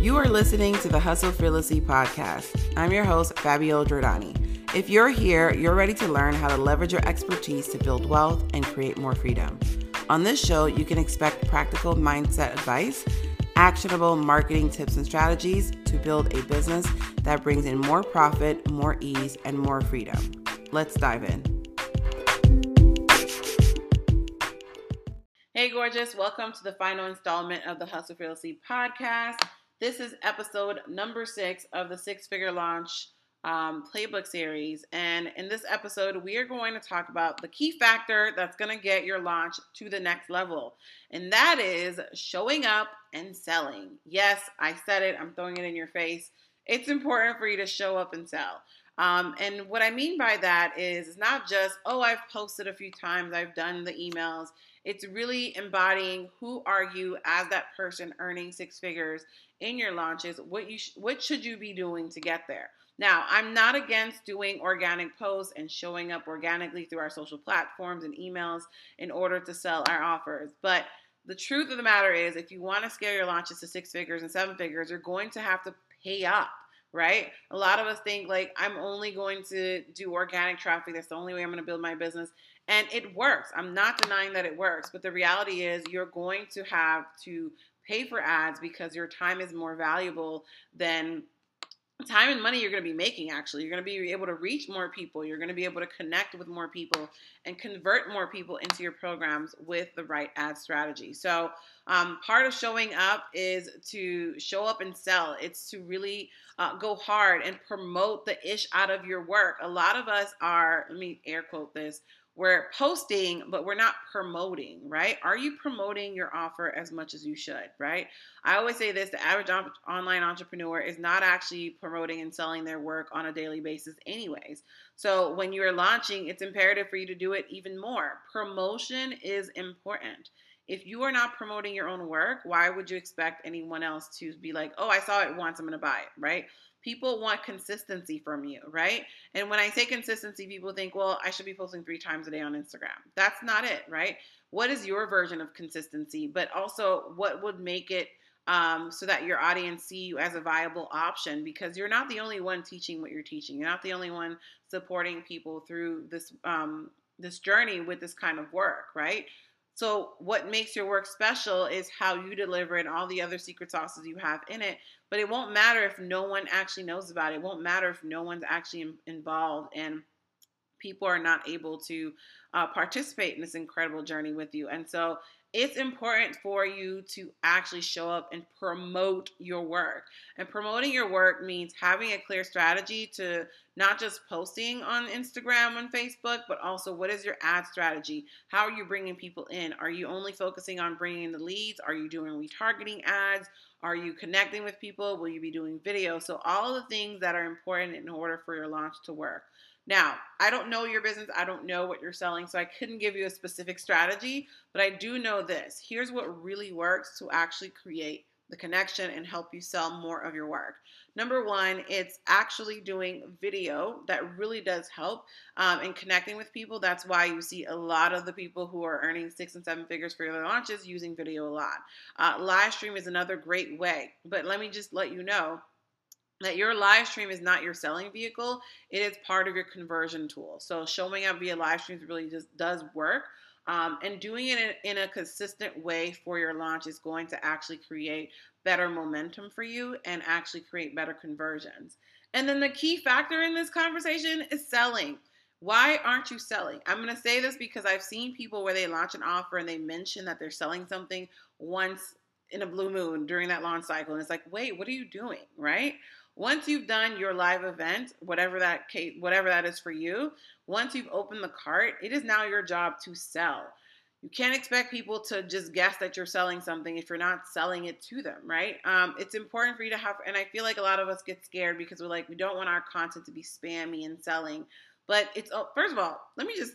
You are listening to the Hustle Fearlessly podcast. I'm your host, Fabiola Giordani. If you're here, you're ready to learn how to leverage your expertise to build wealth and create more freedom. On this show, you can expect practical mindset advice, actionable marketing tips and strategies to build a business that brings in more profit, more ease, and more freedom. Let's dive in. Hey, gorgeous. Welcome to the final installment of the Hustle Fearlessly podcast. This is episode number six of the six figure launch um, playbook series. And in this episode, we are going to talk about the key factor that's going to get your launch to the next level. And that is showing up and selling. Yes, I said it, I'm throwing it in your face. It's important for you to show up and sell. Um, and what I mean by that is it's not just, oh, I've posted a few times, I've done the emails. It's really embodying who are you as that person earning six figures in your launches. What you sh- what should you be doing to get there? Now, I'm not against doing organic posts and showing up organically through our social platforms and emails in order to sell our offers. But the truth of the matter is, if you want to scale your launches to six figures and seven figures, you're going to have to pay up, right? A lot of us think, like, I'm only going to do organic traffic. That's the only way I'm going to build my business. And it works. I'm not denying that it works. But the reality is, you're going to have to pay for ads because your time is more valuable than time and money you're going to be making actually you're going to be able to reach more people you're going to be able to connect with more people and convert more people into your programs with the right ad strategy so um, part of showing up is to show up and sell it's to really uh, go hard and promote the ish out of your work a lot of us are let me air quote this we're posting, but we're not promoting, right? Are you promoting your offer as much as you should, right? I always say this the average online entrepreneur is not actually promoting and selling their work on a daily basis, anyways. So when you're launching, it's imperative for you to do it even more. Promotion is important. If you are not promoting your own work, why would you expect anyone else to be like, oh, I saw it once, I'm to buy it, right? People want consistency from you, right? And when I say consistency, people think, well, I should be posting three times a day on Instagram. That's not it, right? What is your version of consistency? But also, what would make it um, so that your audience see you as a viable option? Because you're not the only one teaching what you're teaching. You're not the only one supporting people through this um, this journey with this kind of work, right? So, what makes your work special is how you deliver and all the other secret sauces you have in it. But it won't matter if no one actually knows about it. It won't matter if no one's actually involved and people are not able to uh, participate in this incredible journey with you. And so, it's important for you to actually show up and promote your work. And promoting your work means having a clear strategy to not just posting on Instagram and Facebook, but also what is your ad strategy? How are you bringing people in? Are you only focusing on bringing in the leads? Are you doing retargeting ads? Are you connecting with people? Will you be doing video? So, all the things that are important in order for your launch to work. Now, I don't know your business. I don't know what you're selling, so I couldn't give you a specific strategy, but I do know this. Here's what really works to actually create the connection and help you sell more of your work. Number one, it's actually doing video that really does help um, in connecting with people. That's why you see a lot of the people who are earning six and seven figures for their launches using video a lot. Uh, live stream is another great way, but let me just let you know that your live stream is not your selling vehicle it is part of your conversion tool so showing up via live streams really just does work um, and doing it in, in, a consistent way for your launch is going to actually create better momentum for you and actually create better conversions and then the key factor in this conversation is selling why aren't you selling? I'm going to say this because I've seen people where they launch an offer and they mention that they're selling something once in a blue moon during that launch cycle. And it's like, wait, what are you doing? Right? Once you've done your live event, whatever that case, whatever that is for you, once you've opened the cart, it is now your job to sell. You can't expect people to just guess that you're selling something if you're not selling it to them, right? Um, it's important for you to have, and I feel like a lot of us get scared because we're like, we don't want our content to be spammy and selling. But it's, oh, first of all, let me just,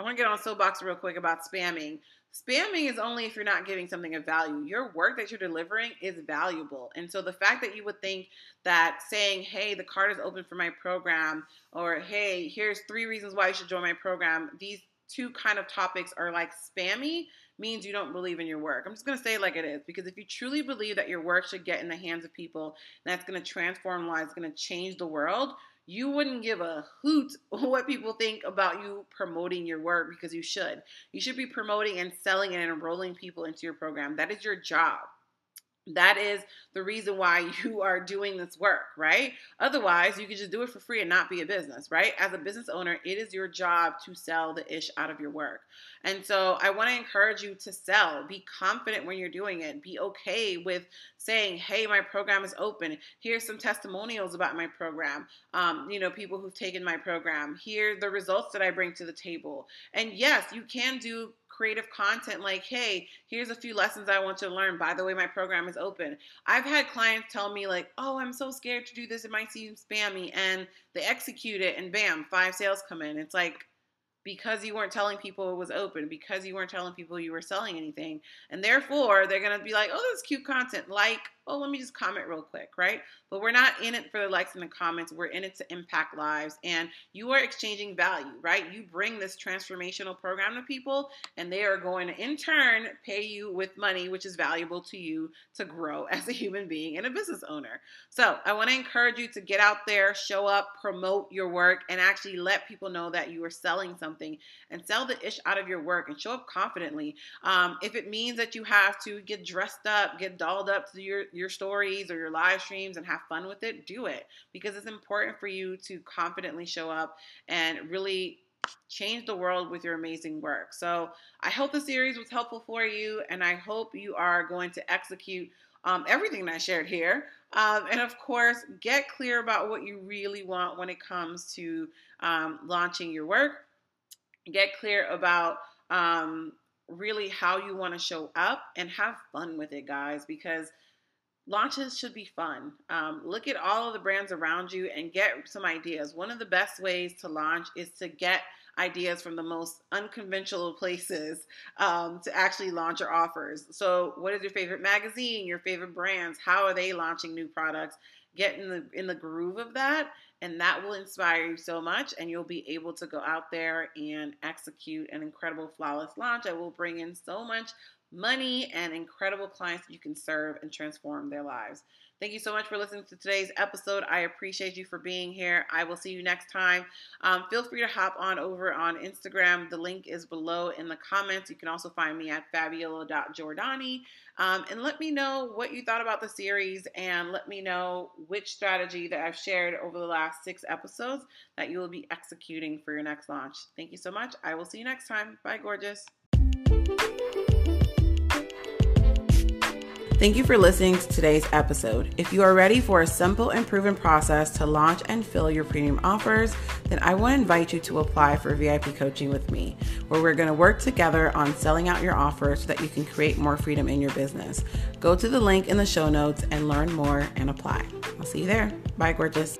I want to get on soapbox real quick about spamming. Spamming is only if you're not giving something of value. Your work that you're delivering is valuable. And so the fact that you would think that saying, hey, the card is open for my program, or hey, here's three reasons why you should join my program, these two kind of topics are like spammy means you don't believe in your work. I'm just going to say it like it is because if you truly believe that your work should get in the hands of people, that's going to transform lives, going to change the world, you wouldn't give a hoot what people think about you promoting your work because you should. You should be promoting and selling and enrolling people into your program. That is your job. That is the reason why you are doing this work, right? Otherwise, you could just do it for free and not be a business, right? As a business owner, it is your job to sell the ish out of your work. And so I want to encourage you to sell. Be confident when you're doing it. Be okay with saying, hey, my program is open. Here's some testimonials about my program. Um, you know, people who've taken my program. Here the results that I bring to the table. And yes, you can do creative content like, hey, here's a few lessons I want to learn. By the way, my program is open. I've had clients tell me, like, oh, I'm so scared to do this. It might seem spammy. And they execute it, and bam, five sales come in. It's like, because you weren't telling people it was open, because you weren't telling people you were selling anything. And therefore, they're going to be like, oh, this is cute content. Like, oh, let me just comment real quick, right? But we're not in it for the likes and the comments. We're in it to impact lives. And you are exchanging value, right? You bring this transformational program to people, and they are going to, in turn, pay you with money, which is valuable to you to grow as a human being and a business owner. So I want to encourage you to get out there, show up, promote your work, and actually let people know that you are selling something and sell the ish out of your work and show up confidently. Um, if it means that you have to get dressed up, get dolled up to your your stories or your live streams and have fun with it, do it because it's important for you to confidently show up and really change the world with your amazing work. So I hope the series was helpful for you, and I hope you are going to execute um, everything that I shared here. Um, and of course, get clear about what you really want when it comes to um, launching your work. Get clear about um, really how you want to show up and have fun with it, guys, because launches should be fun. Um, look at all of the brands around you and get some ideas. One of the best ways to launch is to get ideas from the most unconventional places um, to actually launch your offers. So, what is your favorite magazine? Your favorite brands? How are they launching new products? Get in the in the groove of that, and that will inspire you so much. And you'll be able to go out there and execute an incredible, flawless launch that will bring in so much money, and incredible clients that you can serve and transform their lives. Thank you so much for listening to today's episode. I appreciate you for being here. I will see you next time. Um, feel free to hop on over on Instagram. The link is below in the comments. You can also find me at fabiola.giordani. Um, and let me know what you thought about the series and let me know which strategy that I've shared over the last six episodes that you will be executing for your next launch. Thank you so much. I will see you next time. Bye, gorgeous. Thank you for listening to today's episode. If you are ready for a simple and proven process to launch and fill your premium offers, then I want to invite you to apply for VIP coaching with me, where we're going to work together on selling out your offers so that you can create more freedom in your business. Go to the link in the show notes and learn more and apply. I'll see you there. Bye, gorgeous.